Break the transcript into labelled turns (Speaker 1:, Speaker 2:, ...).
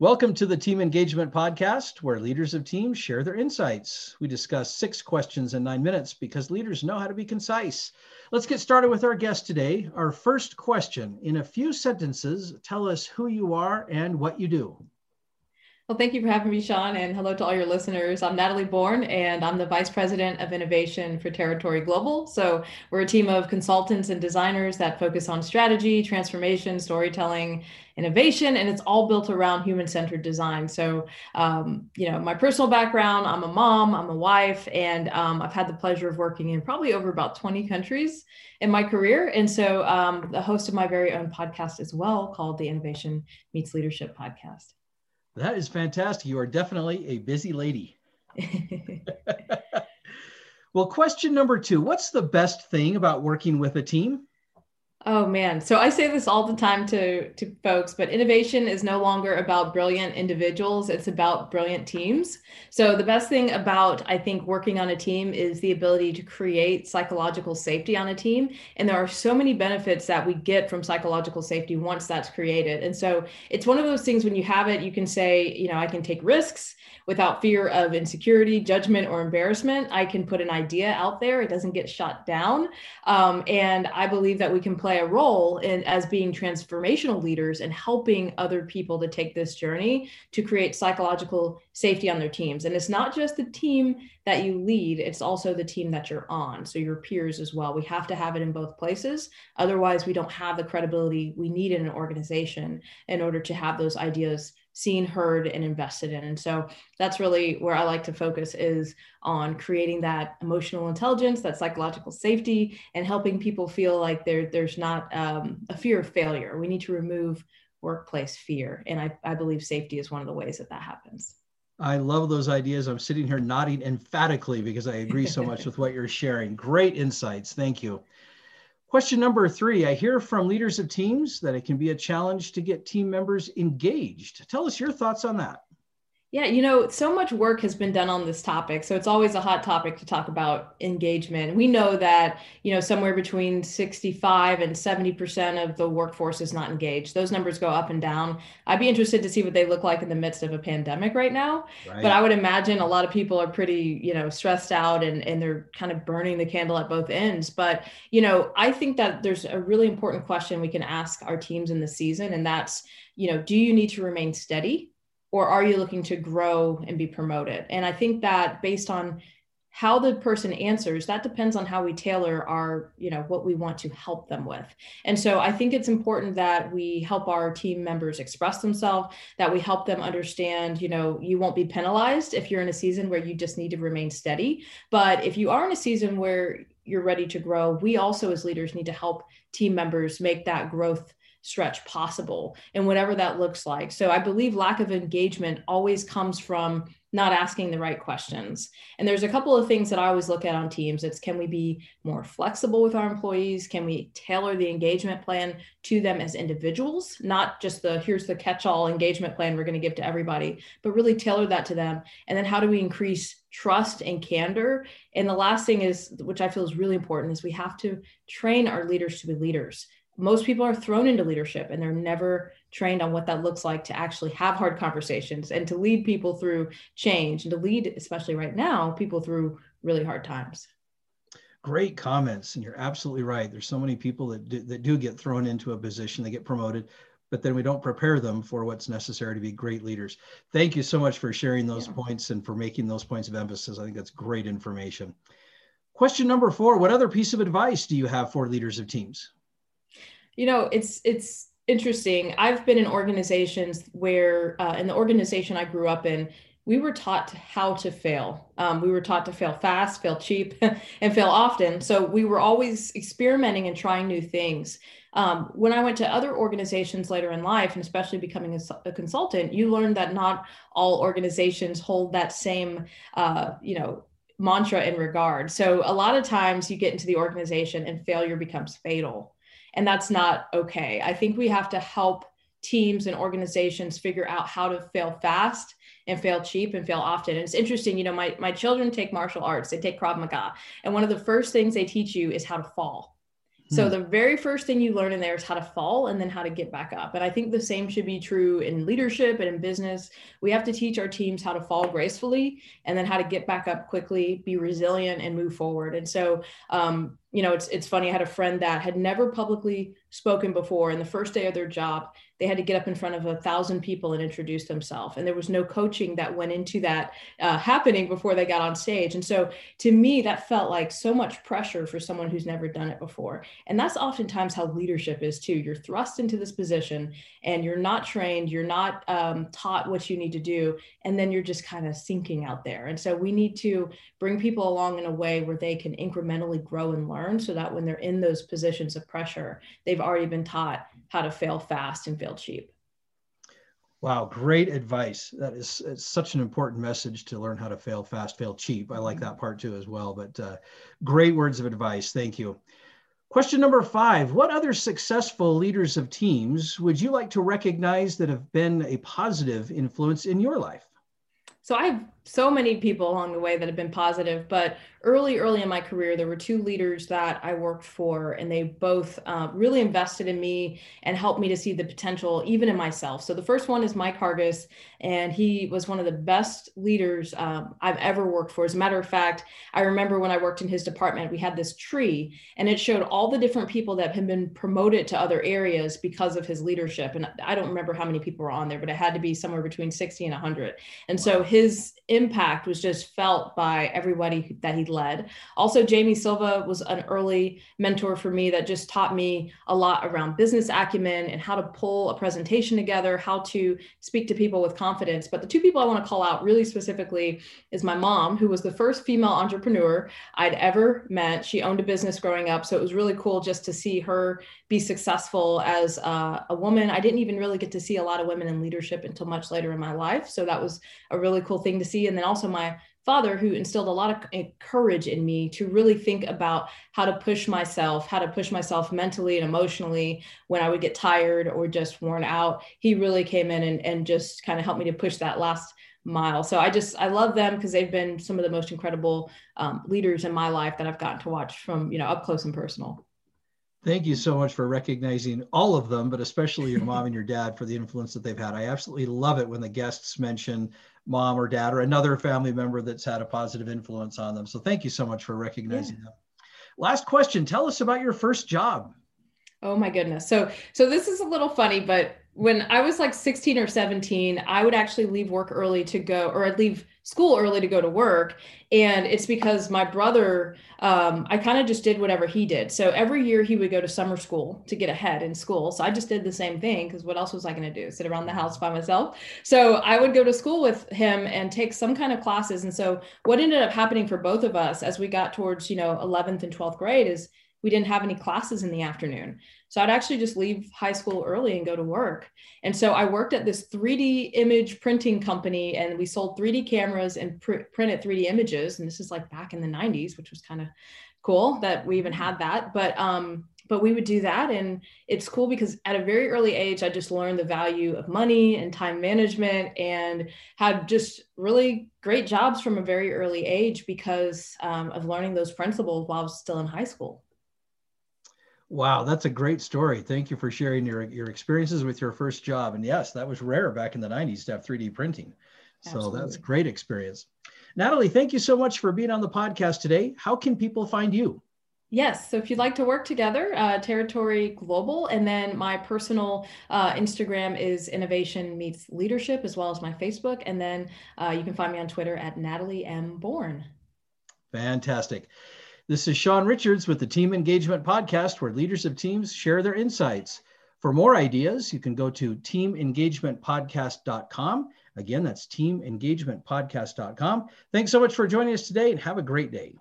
Speaker 1: Welcome to the Team Engagement Podcast, where leaders of teams share their insights. We discuss six questions in nine minutes because leaders know how to be concise. Let's get started with our guest today. Our first question in a few sentences, tell us who you are and what you do.
Speaker 2: Well, thank you for having me, Sean, and hello to all your listeners. I'm Natalie Bourne, and I'm the Vice President of Innovation for Territory Global. So, we're a team of consultants and designers that focus on strategy, transformation, storytelling, innovation, and it's all built around human centered design. So, um, you know, my personal background I'm a mom, I'm a wife, and um, I've had the pleasure of working in probably over about 20 countries in my career. And so, um, the host of my very own podcast as well called the Innovation Meets Leadership podcast.
Speaker 1: That is fantastic. You are definitely a busy lady. well, question number two What's the best thing about working with a team?
Speaker 2: Oh man. So I say this all the time to to folks, but innovation is no longer about brilliant individuals, it's about brilliant teams. So the best thing about I think working on a team is the ability to create psychological safety on a team, and there are so many benefits that we get from psychological safety once that's created. And so it's one of those things when you have it, you can say, you know, I can take risks without fear of insecurity, judgment, or embarrassment. I can put an idea out there, it doesn't get shot down. Um, and I believe that we can play a role in as being transformational leaders and helping other people to take this journey to create psychological safety on their teams. And it's not just the team that you lead, it's also the team that you're on. So your peers as well. We have to have it in both places. Otherwise, we don't have the credibility we need in an organization in order to have those ideas seen, heard, and invested in. And so that's really where I like to focus is on creating that emotional intelligence, that psychological safety, and helping people feel like there, there's not um, a fear of failure. We need to remove workplace fear. And I, I believe safety is one of the ways that that happens.
Speaker 1: I love those ideas. I'm sitting here nodding emphatically because I agree so much with what you're sharing. Great insights. Thank you. Question number three I hear from leaders of teams that it can be a challenge to get team members engaged. Tell us your thoughts on that.
Speaker 2: Yeah, you know, so much work has been done on this topic. So it's always a hot topic to talk about engagement. We know that, you know, somewhere between 65 and 70% of the workforce is not engaged. Those numbers go up and down. I'd be interested to see what they look like in the midst of a pandemic right now. Right. But I would imagine a lot of people are pretty, you know, stressed out and, and they're kind of burning the candle at both ends. But, you know, I think that there's a really important question we can ask our teams in the season. And that's, you know, do you need to remain steady? Or are you looking to grow and be promoted? And I think that based on how the person answers that depends on how we tailor our you know what we want to help them with and so i think it's important that we help our team members express themselves that we help them understand you know you won't be penalized if you're in a season where you just need to remain steady but if you are in a season where you're ready to grow we also as leaders need to help team members make that growth stretch possible and whatever that looks like. So I believe lack of engagement always comes from not asking the right questions. And there's a couple of things that I always look at on teams. It's can we be more flexible with our employees? Can we tailor the engagement plan to them as individuals, not just the here's the catch-all engagement plan we're going to give to everybody, but really tailor that to them. And then how do we increase trust and candor? And the last thing is which I feel is really important is we have to train our leaders to be leaders most people are thrown into leadership and they're never trained on what that looks like to actually have hard conversations and to lead people through change and to lead especially right now people through really hard times.
Speaker 1: Great comments and you're absolutely right. There's so many people that do, that do get thrown into a position they get promoted but then we don't prepare them for what's necessary to be great leaders. Thank you so much for sharing those yeah. points and for making those points of emphasis. I think that's great information. Question number four what other piece of advice do you have for leaders of teams
Speaker 2: you know it's it's interesting. I've been in organizations where uh, in the organization i grew up in we were taught how to fail. Um, we were taught to fail fast fail cheap and fail often. So we were always experimenting and trying new things. Um, when i went to other organizations later in life and especially becoming a, a consultant you learn that not all organizations hold that same uh, you know mantra in regard. So a lot of times you get into the organization and failure becomes fatal and that's not okay. I think we have to help teams and organizations figure out how to fail fast and fail cheap and fail often. And it's interesting, you know, my, my children take martial arts, they take Krav Maga. And one of the first things they teach you is how to fall. So hmm. the very first thing you learn in there is how to fall and then how to get back up. And I think the same should be true in leadership and in business. We have to teach our teams how to fall gracefully and then how to get back up quickly, be resilient and move forward. And so um, you know, it's it's funny. I had a friend that had never publicly spoken before, and the first day of their job, they had to get up in front of a thousand people and introduce themselves and there was no coaching that went into that uh, happening before they got on stage and so to me that felt like so much pressure for someone who's never done it before and that's oftentimes how leadership is too you're thrust into this position and you're not trained you're not um, taught what you need to do and then you're just kind of sinking out there and so we need to bring people along in a way where they can incrementally grow and learn so that when they're in those positions of pressure they've already been taught how to fail fast and fail cheap.
Speaker 1: Wow, great advice. That is such an important message to learn how to fail fast, fail cheap. I like that part too as well, but uh, great words of advice. Thank you. Question number five What other successful leaders of teams would you like to recognize that have been a positive influence in your life?
Speaker 2: So I have so many people along the way that have been positive, but early, early in my career, there were two leaders that I worked for, and they both uh, really invested in me and helped me to see the potential even in myself. So the first one is Mike Hargis, and he was one of the best leaders um, I've ever worked for. As a matter of fact, I remember when I worked in his department, we had this tree, and it showed all the different people that had been promoted to other areas because of his leadership. And I don't remember how many people were on there, but it had to be somewhere between 60 and 100. And so his impact was just felt by everybody that he led. Also, Jamie Silva was an early mentor for me that just taught me a lot around business acumen and how to pull a presentation together, how to speak to people with confidence. But the two people I want to call out really specifically is my mom, who was the first female entrepreneur I'd ever met. She owned a business growing up. So it was really cool just to see her be successful as a woman. I didn't even really get to see a lot of women in leadership until much later in my life. So that was a really cool thing to see. And then also my father who instilled a lot of eh, courage in me to really think about how to push myself, how to push myself mentally and emotionally when I would get tired or just worn out. He really came in and, and just kind of helped me to push that last mile. So I just, I love them because they've been some of the most incredible um, leaders in my life that I've gotten to watch from, you know, up close and personal.
Speaker 1: Thank you so much for recognizing all of them, but especially your mom and your dad for the influence that they've had. I absolutely love it when the guests mention mom or dad or another family member that's had a positive influence on them. So thank you so much for recognizing yeah. them. Last question, tell us about your first job.
Speaker 2: Oh my goodness. So so this is a little funny, but when I was like 16 or 17, I would actually leave work early to go or I'd leave school early to go to work. And it's because my brother, um, I kind of just did whatever he did. So every year he would go to summer school to get ahead in school. So I just did the same thing because what else was I going to do? Sit around the house by myself. So I would go to school with him and take some kind of classes. And so what ended up happening for both of us as we got towards, you know, 11th and 12th grade is we didn't have any classes in the afternoon. So I'd actually just leave high school early and go to work. And so I worked at this 3D image printing company and we sold 3D cameras and pr- printed 3D images. And this is like back in the 90s, which was kind of cool that we even had that. But um, but we would do that and it's cool because at a very early age i just learned the value of money and time management and had just really great jobs from a very early age because um, of learning those principles while i was still in high school
Speaker 1: Wow, that's a great story. Thank you for sharing your, your experiences with your first job. And yes, that was rare back in the 90s to have 3D printing. So that's great experience. Natalie, thank you so much for being on the podcast today. How can people find you?
Speaker 2: Yes. So if you'd like to work together, uh, Territory Global, and then my personal uh, Instagram is Innovation Meets Leadership, as well as my Facebook. And then uh, you can find me on Twitter at Natalie M. Bourne.
Speaker 1: Fantastic. This is Sean Richards with the Team Engagement Podcast, where leaders of teams share their insights. For more ideas, you can go to teamengagementpodcast.com. Again, that's teamengagementpodcast.com. Thanks so much for joining us today and have a great day.